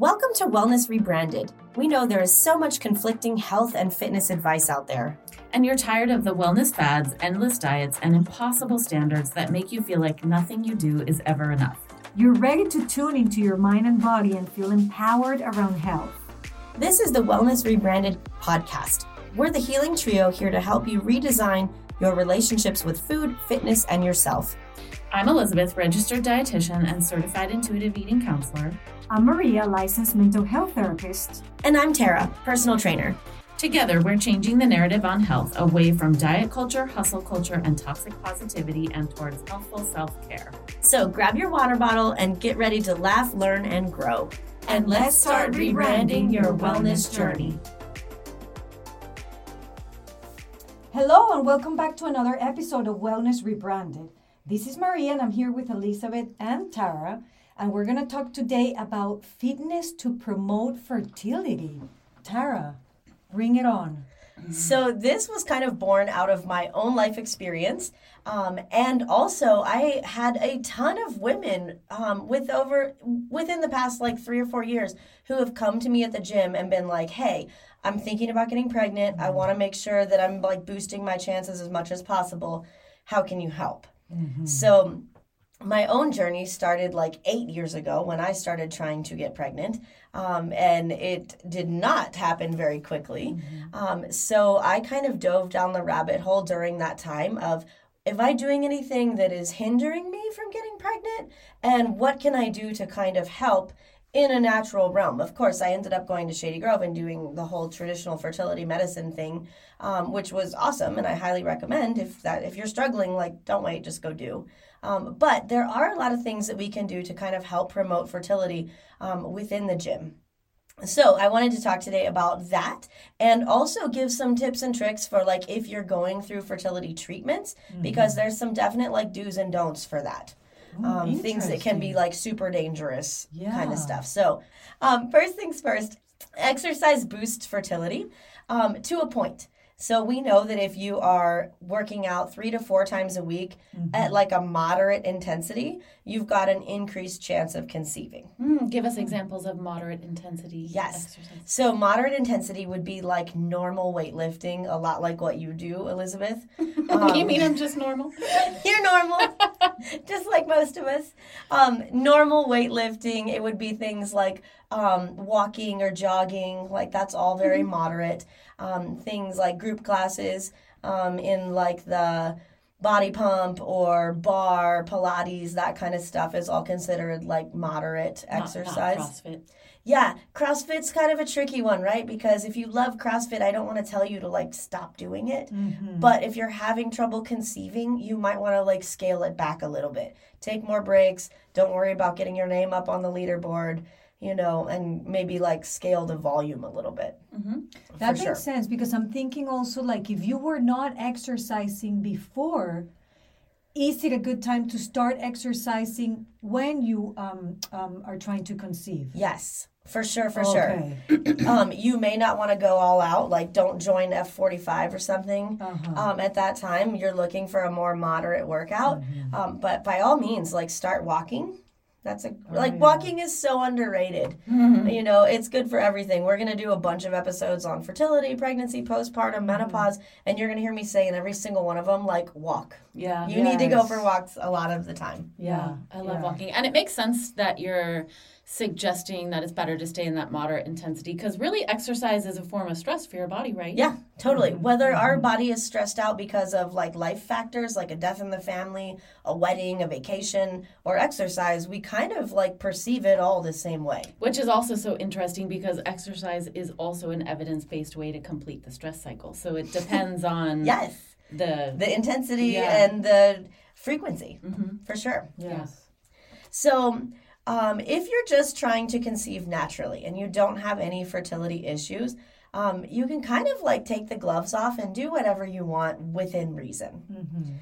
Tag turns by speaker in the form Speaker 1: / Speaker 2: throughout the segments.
Speaker 1: Welcome to Wellness Rebranded. We know there is so much conflicting health and fitness advice out there.
Speaker 2: And you're tired of the wellness fads, endless diets, and impossible standards that make you feel like nothing you do is ever enough.
Speaker 3: You're ready to tune into your mind and body and feel empowered around health.
Speaker 1: This is the Wellness Rebranded podcast. We're the healing trio here to help you redesign your relationships with food, fitness, and yourself.
Speaker 2: I'm Elizabeth, registered dietitian and certified intuitive eating counselor.
Speaker 3: I'm Maria, licensed mental health therapist.
Speaker 1: And I'm Tara, personal trainer.
Speaker 2: Together, we're changing the narrative on health away from diet culture, hustle culture, and toxic positivity and towards healthful self care.
Speaker 1: So grab your water bottle and get ready to laugh, learn, and grow. And let's start rebranding your wellness journey.
Speaker 3: Hello, and welcome back to another episode of Wellness Rebranded. This is Maria, and I'm here with Elizabeth and Tara and we're going to talk today about fitness to promote fertility. Tara, bring it on.
Speaker 1: So, this was kind of born out of my own life experience. Um, and also, I had a ton of women um, with over within the past like three or four years who have come to me at the gym and been like, hey, I'm thinking about getting pregnant. I want to make sure that I'm like boosting my chances as much as possible. How can you help? Mm-hmm. So, my own journey started like eight years ago when I started trying to get pregnant, um, and it did not happen very quickly. Mm-hmm. Um, so I kind of dove down the rabbit hole during that time of am I doing anything that is hindering me from getting pregnant, and what can I do to kind of help in a natural realm. Of course, I ended up going to Shady Grove and doing the whole traditional fertility medicine thing, um, which was awesome, and I highly recommend if that if you're struggling, like don't wait, just go do. Um, but there are a lot of things that we can do to kind of help promote fertility um, within the gym. So, I wanted to talk today about that and also give some tips and tricks for like if you're going through fertility treatments, mm-hmm. because there's some definite like do's and don'ts for that. Um, things that can be like super dangerous yeah. kind of stuff. So, um, first things first, exercise boosts fertility um, to a point. So we know that if you are working out three to four times a week mm-hmm. at like a moderate intensity, you've got an increased chance of conceiving.
Speaker 2: Mm, give us examples of moderate intensity.
Speaker 1: Yes. Exercise. So moderate intensity would be like normal weightlifting, a lot like what you do, Elizabeth.
Speaker 2: Um, you mean I'm just normal?
Speaker 1: you're normal, just like most of us. Um, normal weightlifting, it would be things like um, walking or jogging, like that's all very mm-hmm. moderate um, things like group classes um, in like the body pump or barre, Pilates, that kind of stuff is all considered like moderate not, exercise.
Speaker 2: Not CrossFit.
Speaker 1: Yeah, CrossFit's kind of a tricky one, right? Because if you love CrossFit, I don't want to tell you to like stop doing it. Mm-hmm. But if you're having trouble conceiving, you might want to like scale it back a little bit. Take more breaks. Don't worry about getting your name up on the leaderboard you know, and maybe like scale the volume a little bit.
Speaker 3: Mm-hmm. That makes sure. sense because I'm thinking also like if you were not exercising before, is it a good time to start exercising when you um, um, are trying to conceive?
Speaker 1: Yes, for sure, for okay. sure. um, you may not want to go all out, like don't join F45 or something uh-huh. um, at that time. You're looking for a more moderate workout. Mm-hmm. Um, but by all means, like start walking that's a oh, like yeah. walking is so underrated. Mm-hmm. You know, it's good for everything. We're gonna do a bunch of episodes on fertility, pregnancy, postpartum, mm-hmm. menopause, and you're gonna hear me say in every single one of them, like walk.
Speaker 2: Yeah,
Speaker 1: you yes. need to go for walks a lot of the time.
Speaker 2: Yeah, yeah. I love yeah. walking, and it makes sense that you're suggesting that it's better to stay in that moderate intensity because really exercise is a form of stress for your body, right?
Speaker 1: Yeah, totally. Mm-hmm. Whether our mm-hmm. body is stressed out because of like life factors like a death in the family, a wedding, a vacation, or exercise, we kind of like perceive it all the same way.
Speaker 2: Which is also so interesting because exercise is also an evidence based way to complete the stress cycle. So it depends on
Speaker 1: yes
Speaker 2: the
Speaker 1: the intensity yeah. and the frequency mm-hmm. for sure.
Speaker 3: Yes.
Speaker 1: So um, if you're just trying to conceive naturally and you don't have any fertility issues, um, you can kind of like take the gloves off and do whatever you want within reason. Mm-hmm.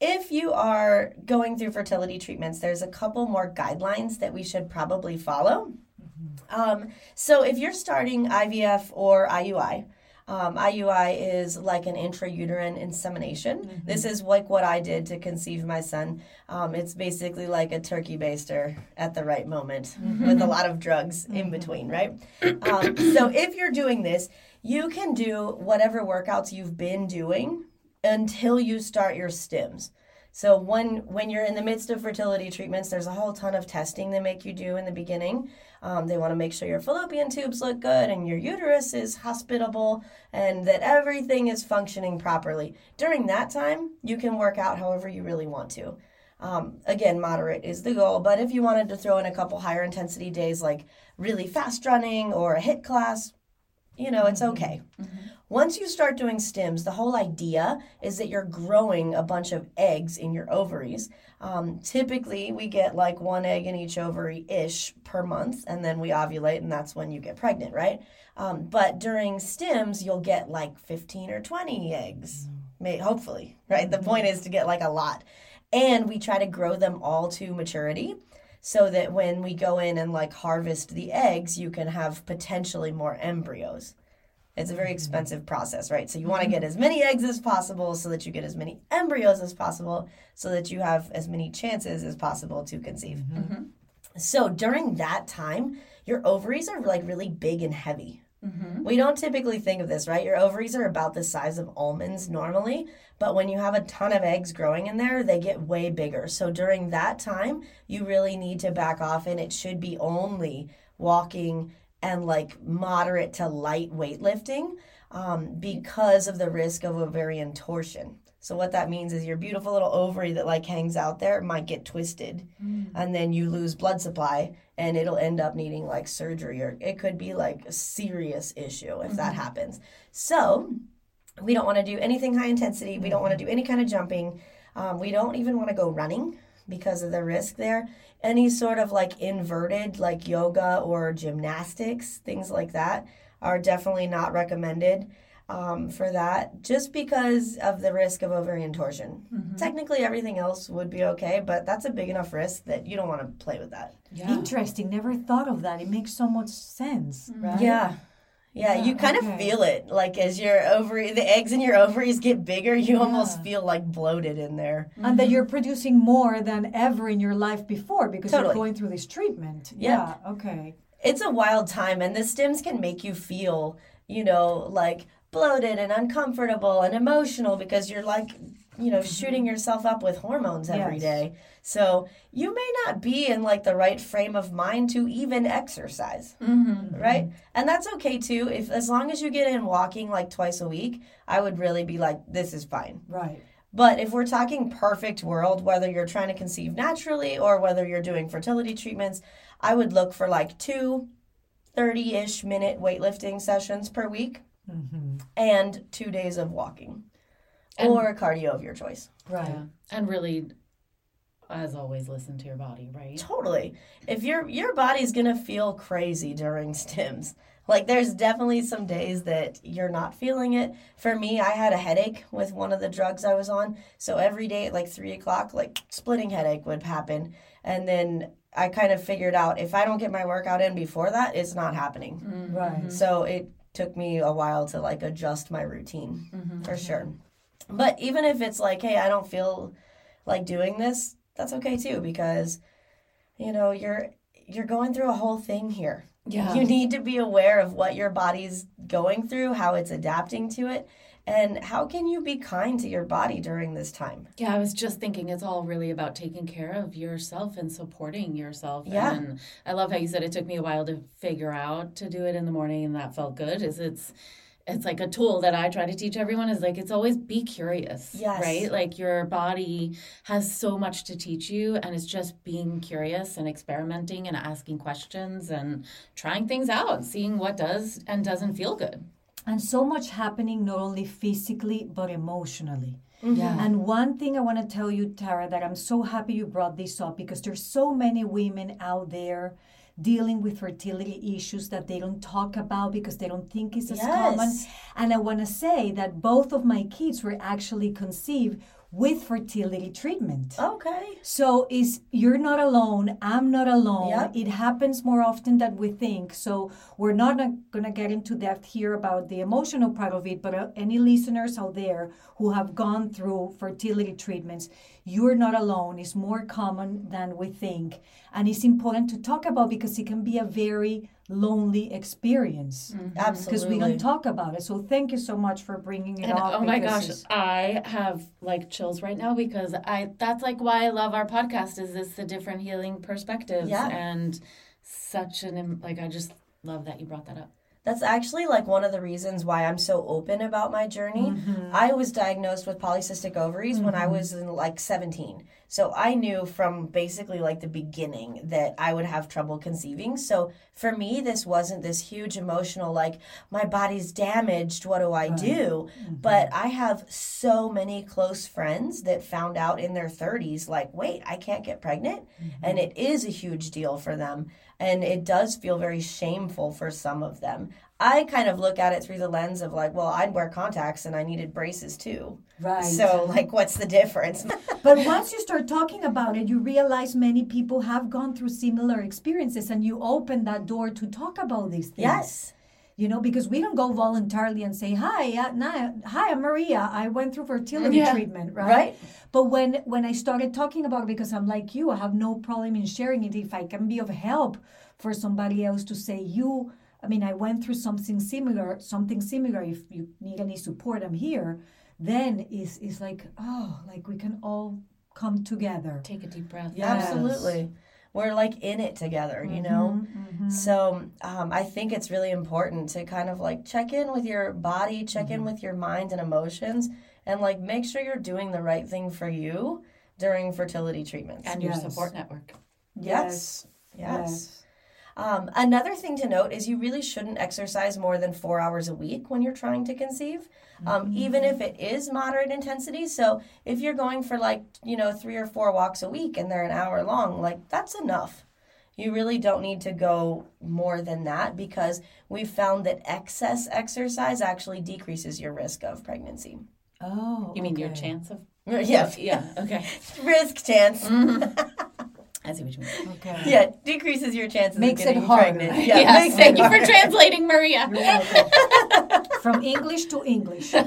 Speaker 1: If you are going through fertility treatments, there's a couple more guidelines that we should probably follow. Mm-hmm. Um, so if you're starting IVF or IUI, Um, IUI is like an intrauterine insemination. This is like what I did to conceive my son. Um, it's basically like a turkey baster at the right moment with a lot of drugs in between, right? Um, so if you're doing this, you can do whatever workouts you've been doing until you start your stims. So when when you're in the midst of fertility treatments, there's a whole ton of testing they make you do in the beginning. Um, they want to make sure your fallopian tubes look good and your uterus is hospitable and that everything is functioning properly. During that time, you can work out however you really want to. Um, again, moderate is the goal, but if you wanted to throw in a couple higher intensity days like really fast running or a HIIT class, you know, it's okay. Once you start doing stims, the whole idea is that you're growing a bunch of eggs in your ovaries. Um, typically, we get like one egg in each ovary ish per month, and then we ovulate, and that's when you get pregnant, right? Um, but during stims, you'll get like 15 or 20 eggs, may, hopefully, right? The point is to get like a lot. And we try to grow them all to maturity so that when we go in and like harvest the eggs, you can have potentially more embryos. It's a very mm-hmm. expensive process, right? So you want to mm-hmm. get as many eggs as possible so that you get as many embryos as possible so that you have as many chances as possible to conceive. Mm-hmm. So during that time, your ovaries are like really big and heavy. We don't typically think of this, right? Your ovaries are about the size of almonds normally, but when you have a ton of eggs growing in there, they get way bigger. So during that time, you really need to back off, and it should be only walking and like moderate to light weightlifting um, because of the risk of ovarian torsion. So what that means is your beautiful little ovary that like hangs out there might get twisted, and then you lose blood supply, and it'll end up needing like surgery, or it could be like a serious issue if that happens. So we don't want to do anything high intensity. We don't want to do any kind of jumping. Um, we don't even want to go running because of the risk there. Any sort of like inverted, like yoga or gymnastics, things like that, are definitely not recommended um, for that, just because of the risk of ovarian torsion. Technically, everything else would be okay, but that's a big enough risk that you don't want to play with that.
Speaker 2: Yeah.
Speaker 3: Interesting. Never thought of that. It makes so much sense, right?
Speaker 1: Yeah. Yeah,
Speaker 3: Yeah,
Speaker 1: you kind
Speaker 3: okay.
Speaker 1: of feel it. Like as your ovary, the eggs in your ovaries get bigger, you almost feel like bloated in there.
Speaker 3: And that mm-hmm. you're producing more than ever in your life before because
Speaker 1: Totally.
Speaker 3: you're going through this treatment.
Speaker 1: Yep.
Speaker 3: Yeah. Okay.
Speaker 1: It's a wild time, and the stims can make you feel, you know, like bloated and uncomfortable and emotional because you're like, you know, mm-hmm. shooting yourself up with hormones every
Speaker 3: Yes.
Speaker 1: day. So you may not be in like the right frame of mind to even exercise. Mm-hmm. right? And that's okay too. If as long as you get in walking like twice a week, I would really be like, this is fine.
Speaker 3: Right.
Speaker 1: But if we're talking perfect world, whether you're trying to conceive naturally or whether you're doing fertility treatments, I would look for like two 30 ish minute weightlifting sessions per week mm-hmm. and two days of walking or cardio of your choice.
Speaker 3: Right.
Speaker 2: Yeah. And really, as always, listen to your body, right?
Speaker 1: Totally. If your your body's gonna feel crazy during stims, like there's definitely some days that you're not feeling it. For me, I had a headache with one of the drugs I was on, so every day at like three o'clock, like splitting headache would happen, and then I kind of figured out if I don't get my workout in before that, it's not happening. Mm-hmm.
Speaker 3: Right.
Speaker 1: So it took me a while to like adjust my routine mm-hmm. for sure. Mm-hmm. But even if it's like, hey, I don't feel like doing this, that's okay too because you know, you're you're going through a whole thing here.
Speaker 2: Yeah.
Speaker 1: You need to be aware of what your body's going through, how it's adapting to it, and how can you be kind to your body during this time?
Speaker 2: Yeah, I was just thinking it's all really about taking care of yourself and supporting yourself.
Speaker 1: Yeah.
Speaker 2: And I love how you said it took me a while to figure out to do it in the morning and that felt good. Is it's it's like a tool that I try to teach everyone is like it's always be curious.
Speaker 1: Yes.
Speaker 2: Right? Like your body has so much to teach you and it's just being curious and experimenting and asking questions and trying things out, seeing what does and doesn't feel good.
Speaker 3: And so much happening not only physically but emotionally. Mm-hmm.
Speaker 2: Yeah.
Speaker 3: And one thing I want to tell you, Tara, that I'm so happy you brought this up because there's so many women out there dealing with fertility issues that they don't talk about because they don't think it's as common. And I want to say that both of my kids were actually conceived with fertility treatment.
Speaker 1: Okay.
Speaker 3: So is you're not alone. I'm not alone.
Speaker 1: Yep.
Speaker 3: It happens more often than we think. So we're not going to get into depth here about the emotional part of it. But uh, any listeners out there who have gone through fertility treatments, you're not alone. It's more common than we think, and it's important to talk about because it can be a very lonely experience
Speaker 1: Absolutely.
Speaker 3: because we don't talk about it. So thank you so much for bringing it
Speaker 2: And
Speaker 3: up.
Speaker 2: oh my gosh, I have like chills right now because I that's like why I love our podcast is this the different healing perspectives
Speaker 1: Yeah.
Speaker 2: and such an like I just love that you brought that up.
Speaker 1: That's actually like one of the reasons why I'm so open about my journey. Mm-hmm. I was diagnosed with polycystic ovaries when I mm-hmm. was in like 17. So I knew from basically like the beginning that I would have trouble conceiving. So for me, this wasn't this huge emotional, like, my body's damaged. What do I do? Mm-hmm. But I have so many close friends that found out in their 30s, like, wait, I can't get pregnant. Mm-hmm. And it is a huge deal for them. And it does feel very shameful for some of them. I kind of look at it through the lens of like, well, I'd wear contacts and I needed braces too.
Speaker 3: Right.
Speaker 1: So, like, what's the difference?
Speaker 3: But once you start talking about it, you realize many people have gone through similar experiences and you open that door to talk about these things.
Speaker 1: yes.
Speaker 3: You know, because we don't go voluntarily and say, "Hi, uh, na, hi, I'm Maria. I went through fertility
Speaker 2: Yeah.
Speaker 3: treatment." Right?
Speaker 1: Right.
Speaker 3: But when when I started talking about it, because I'm like you, I have no problem in sharing it if I can be of help for somebody else to say, "You." I mean, I went through something similar. Something similar. If you need any support, I'm here. Then it's, is like, oh, like we can all come together.
Speaker 2: Take a deep breath.
Speaker 3: Yeah. Yes.
Speaker 1: Absolutely. We're like in it together, you mm-hmm, know? Mm-hmm. So um, I think it's really important to kind of like check in with your body, check in mm-hmm. with your mind and emotions, and like make sure you're doing the right thing for you during fertility treatments.
Speaker 2: And your support network.
Speaker 1: yes. Yes. Um, another thing to note is you really shouldn't exercise more than four hours a week when you're trying to conceive, um, even if it is moderate intensity. So if you're going for like, you know, three or four walks a week and they're an hour long, like that's enough. You really don't need to go more than that because we've found that excess exercise actually decreases your risk of pregnancy.
Speaker 3: Oh,
Speaker 2: You mean your chance of
Speaker 1: Yeah,
Speaker 2: Yeah, okay.
Speaker 1: risk chance.
Speaker 2: I see what you mean.
Speaker 3: Okay.
Speaker 1: Yeah, decreases your chances
Speaker 3: Makes
Speaker 1: of
Speaker 3: it
Speaker 1: getting
Speaker 3: harder.
Speaker 1: pregnant.
Speaker 2: Yeah,
Speaker 1: Yeah, makes it
Speaker 2: thank you for translating, Maria.
Speaker 3: You're welcome. From English to English.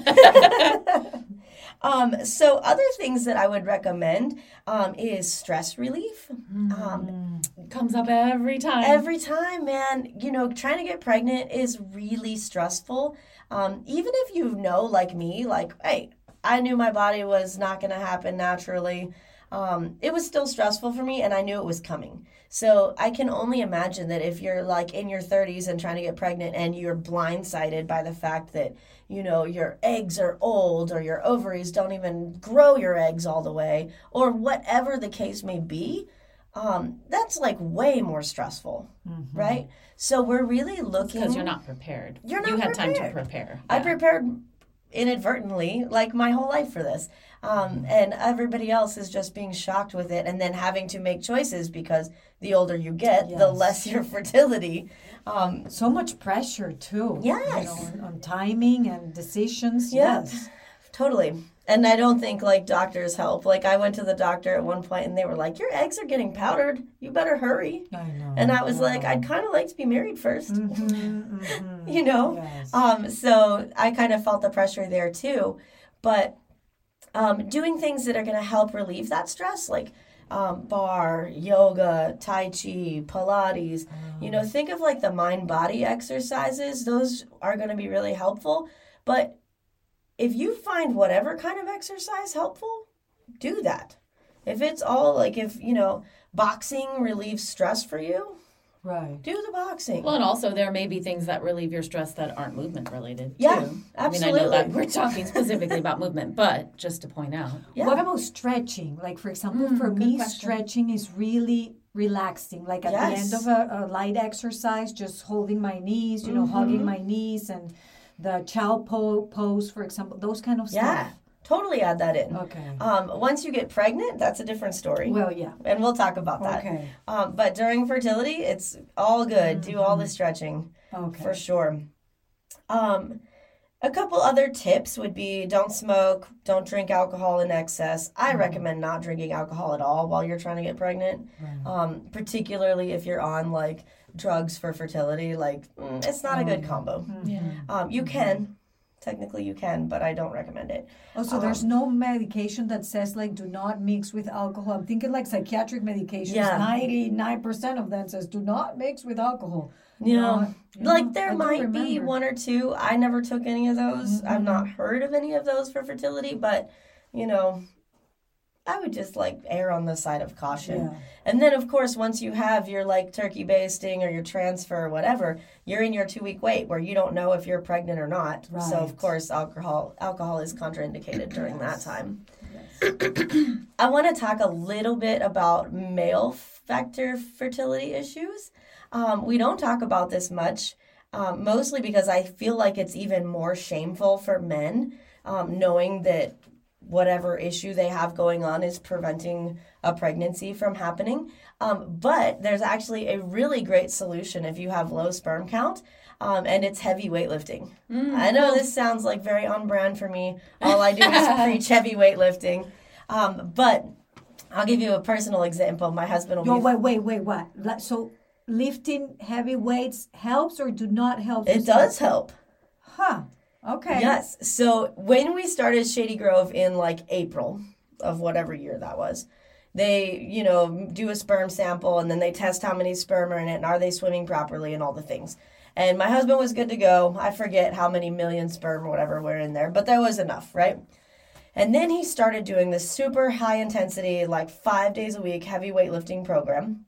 Speaker 1: Um, so other things that I would recommend um, is stress relief. Um,
Speaker 2: Comes up every time.
Speaker 1: every time, man, you know, trying to get pregnant is really stressful. Um, even if you know, like me, like, hey, I knew my body was not going to happen naturally. Um, it was still stressful for me, and I knew it was coming. So I can only imagine that if you're like in your 30s and trying to get pregnant, and you're blindsided by the fact that you know your eggs are old, or your ovaries don't even grow your eggs all the way, or whatever the case may be, um, that's like way more stressful, right? So we're really looking.
Speaker 2: Because you're not prepared.
Speaker 1: You're not.
Speaker 2: You had time to prepare.
Speaker 1: I prepared inadvertently, like my whole life for this. Um, and everybody else is just being shocked with it and then having to make choices because the older you get, the less your fertility. Um,
Speaker 3: So much pressure too. You
Speaker 1: Yes.
Speaker 3: know, on, on timing and decisions.
Speaker 1: Yeah.
Speaker 3: Yes.
Speaker 1: Totally. And I don't think like doctors help. Like I went to the doctor at one point and they were like, Your eggs are getting powdered. You better hurry.
Speaker 3: I know.
Speaker 1: And I was like, I'd kind of like to be married 1st
Speaker 3: Mhm, mhm.
Speaker 1: you know?
Speaker 3: Yes.
Speaker 1: Um, so I kind of felt the pressure there too. But um, doing things that are going to help relieve that stress, like um, barre, yoga, Tai Chi, Pilates, you know, think of like the mind body exercises. Those are going to be really helpful. But if you find whatever kind of exercise helpful, do that. If it's all like if, you know, boxing relieves stress for you,
Speaker 3: right.
Speaker 1: do the boxing.
Speaker 2: Well, and also there may be things that relieve your stress that aren't movement related.
Speaker 1: Yeah,
Speaker 2: too. I mean, I know that we're talking specifically about movement, but just to point out,
Speaker 1: Yeah.
Speaker 3: What about stretching? Like, for example, for
Speaker 2: mm,
Speaker 3: me,
Speaker 2: question.
Speaker 3: stretching is really relaxing. Like at the end of a, a light exercise, just holding my knees, you know, mm-hmm. hugging my knees, and the child po- pose, for example, those kind of
Speaker 1: Yeah,
Speaker 3: stuff.
Speaker 1: totally add that in.
Speaker 3: Okay.
Speaker 1: Um, once you get pregnant, that's a different story.
Speaker 3: Well, yeah.
Speaker 1: and we'll talk about that.
Speaker 3: Okay.
Speaker 1: Um, but during fertility, it's all good. Do all the stretching
Speaker 3: Okay.
Speaker 1: for sure. Um, A couple other tips would be don't smoke, don't drink alcohol in excess. I recommend not drinking alcohol at all while you're trying to get pregnant, um, particularly if you're on like drugs for fertility. Like, mm, it's not a good combo.
Speaker 2: Yeah.
Speaker 1: Um, you can, technically, you can, but I don't recommend it.
Speaker 3: Oh, so there's no medication that says like do not mix with alcohol. I'm thinking like psychiatric medications.
Speaker 1: Yeah.
Speaker 3: Ninety-nine percent of them says do not mix with alcohol.
Speaker 1: Yeah.
Speaker 3: Not- yeah,
Speaker 1: Like there
Speaker 3: I
Speaker 1: might be one or two. I never took any of those. I've
Speaker 3: Mm-hmm.
Speaker 1: not heard of any of those for fertility, but you know, I would just like err on the side of caution.
Speaker 3: Yeah.
Speaker 1: And then of course once you have your like turkey basting or your transfer or whatever, you're in your 2 week wait where you don't know if you're pregnant or not. So of course alcohol alcohol is contraindicated during that time. I want to talk a little bit about male factor fertility issues. Um, we don't talk about this much, um, mostly because I feel like it's even more shameful for men, um, knowing that whatever issue they have going on is preventing a pregnancy from happening. Um, but there's actually a really great solution if you have low sperm count. Um, and it's heavy weightlifting. I know this sounds like very on brand for me. All I do is preach heavy weightlifting. Um, but I'll give you a personal example. My husband will
Speaker 3: No,
Speaker 1: be
Speaker 3: wait, wait, wait. What? So lifting heavy weights helps or do not help?
Speaker 1: It does help.
Speaker 3: Huh. Okay.
Speaker 1: Yes. So when we started Shady Grove in like April of whatever year that was, they, you know, do a sperm sample and then they test how many sperm are in it and are they swimming properly and all the things. And my husband was good to go. I forget how many million sperm or whatever were in there, but there was enough, right? And then he started doing this super high intensity, like five days a week, heavy weightlifting program.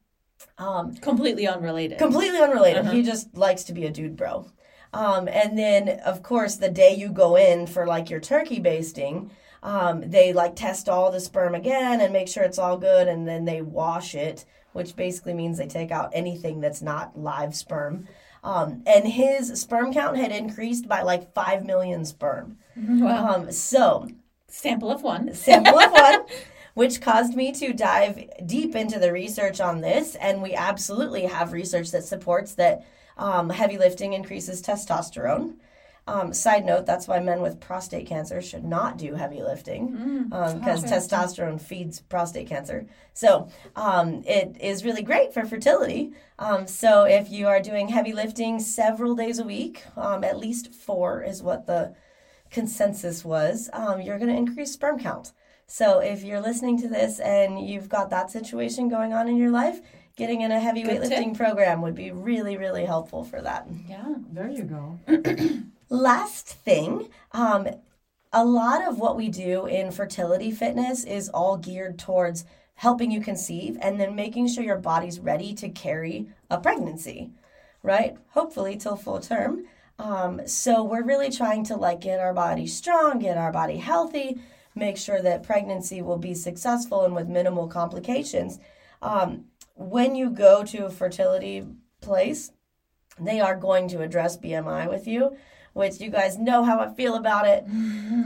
Speaker 1: Um,
Speaker 2: Completely unrelated.
Speaker 1: completely unrelated. He just likes to be a dude bro. Um, and then, of course, the day you go in for like your turkey basting, um, they like test all the sperm again and make sure it's all good, and then they wash it, which basically means they take out anything that's not live sperm. Um, and his sperm count had increased by like 5 million sperm.
Speaker 2: Wow.
Speaker 1: Um, so,
Speaker 2: Sample of one.
Speaker 1: sample of one, which caused me to dive deep into the research on this. And we absolutely have research that supports that um, heavy lifting increases testosterone. Um, side note, that's why men with prostate cancer should not do heavy lifting because testosterone feeds prostate cancer. So um, it is really great for fertility. Um, so if you are doing heavy lifting several days a week, um, at least four is what the consensus was, um, you're going to increase sperm count. So if you're listening to this and you've got that situation going on in your life, getting in a heavy
Speaker 2: Good tip.
Speaker 1: weightlifting program would be really, really helpful for that.
Speaker 2: Yeah.
Speaker 3: There you go.
Speaker 1: Last thing, um, a lot of what we do in fertility fitness is all geared towards helping you conceive and then making sure your body's ready to carry a pregnancy, right? Hopefully till full term. Um, so we're really trying to like get our body strong, get our body healthy, make sure that pregnancy will be successful and with minimal complications. Um, when you go to a fertility place, they are going to address BMI with you, which you guys know how I feel about it.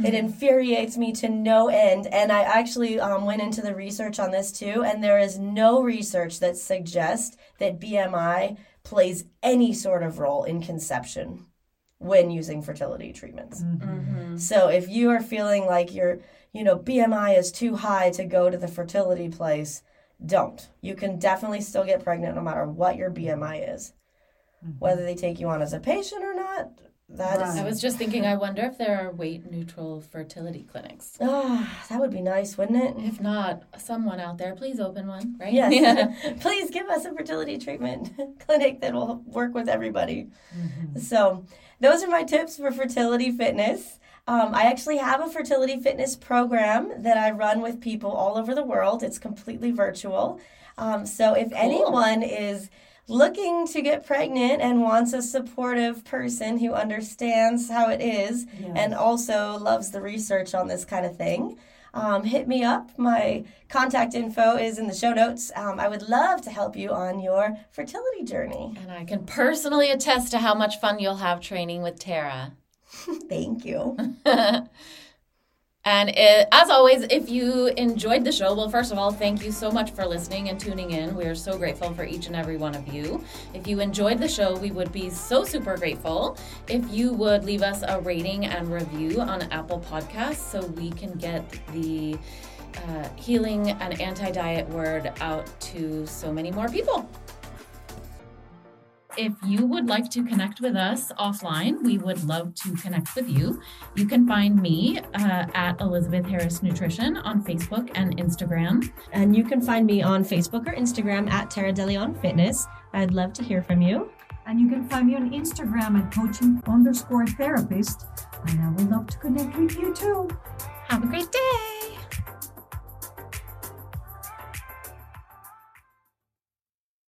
Speaker 1: It infuriates me to no end. And I actually um, went into the research on this too, and there is no research that suggests that BMI plays any sort of role in conception when using fertility treatments. So if you are feeling like your, you know, BMI is too high to go to the fertility place, don't. You can definitely still get pregnant no matter what your BMI is. Whether they take you on as a patient or not, that is
Speaker 2: I was just thinking, I wonder if there are weight neutral fertility clinics.
Speaker 1: Ah, that would be nice, wouldn't it?
Speaker 2: If not, someone out there, please open one, right?
Speaker 1: Yes. Please give us a fertility treatment clinic that will work with everybody. So, those are my tips for fertility fitness. Um, I actually have a fertility fitness program that I run with people all over the world. It's completely virtual. Um, so, if anyone is looking to get pregnant and wants a supportive person who understands how it is and also loves the research on this kind of thing, um, hit me up. My contact info is in the show notes. Um, I would love to help you on your fertility journey.
Speaker 2: And I can personally attest to how much fun you'll have training with Tara.
Speaker 1: Thank you.
Speaker 2: And it, as always, if you enjoyed the show, well, first of all, thank you so much for listening and tuning in. We are so grateful for each and every one of you. If you enjoyed the show, we would be so super grateful if you would leave us a rating and review on Apple Podcasts so we can get the uh, healing and anti diet word out to so many more people. If you would like to connect with us offline, we would love to connect with you. You can find me uh, at Elizabeth Harris Nutrition on Facebook and Instagram.
Speaker 1: And you can find me on Facebook or Instagram at Tara De Leon Fitness. I'd love to hear from you.
Speaker 3: And you can find me on Instagram at coaching underscore therapist. And I would love to connect with you too.
Speaker 2: Have a great day.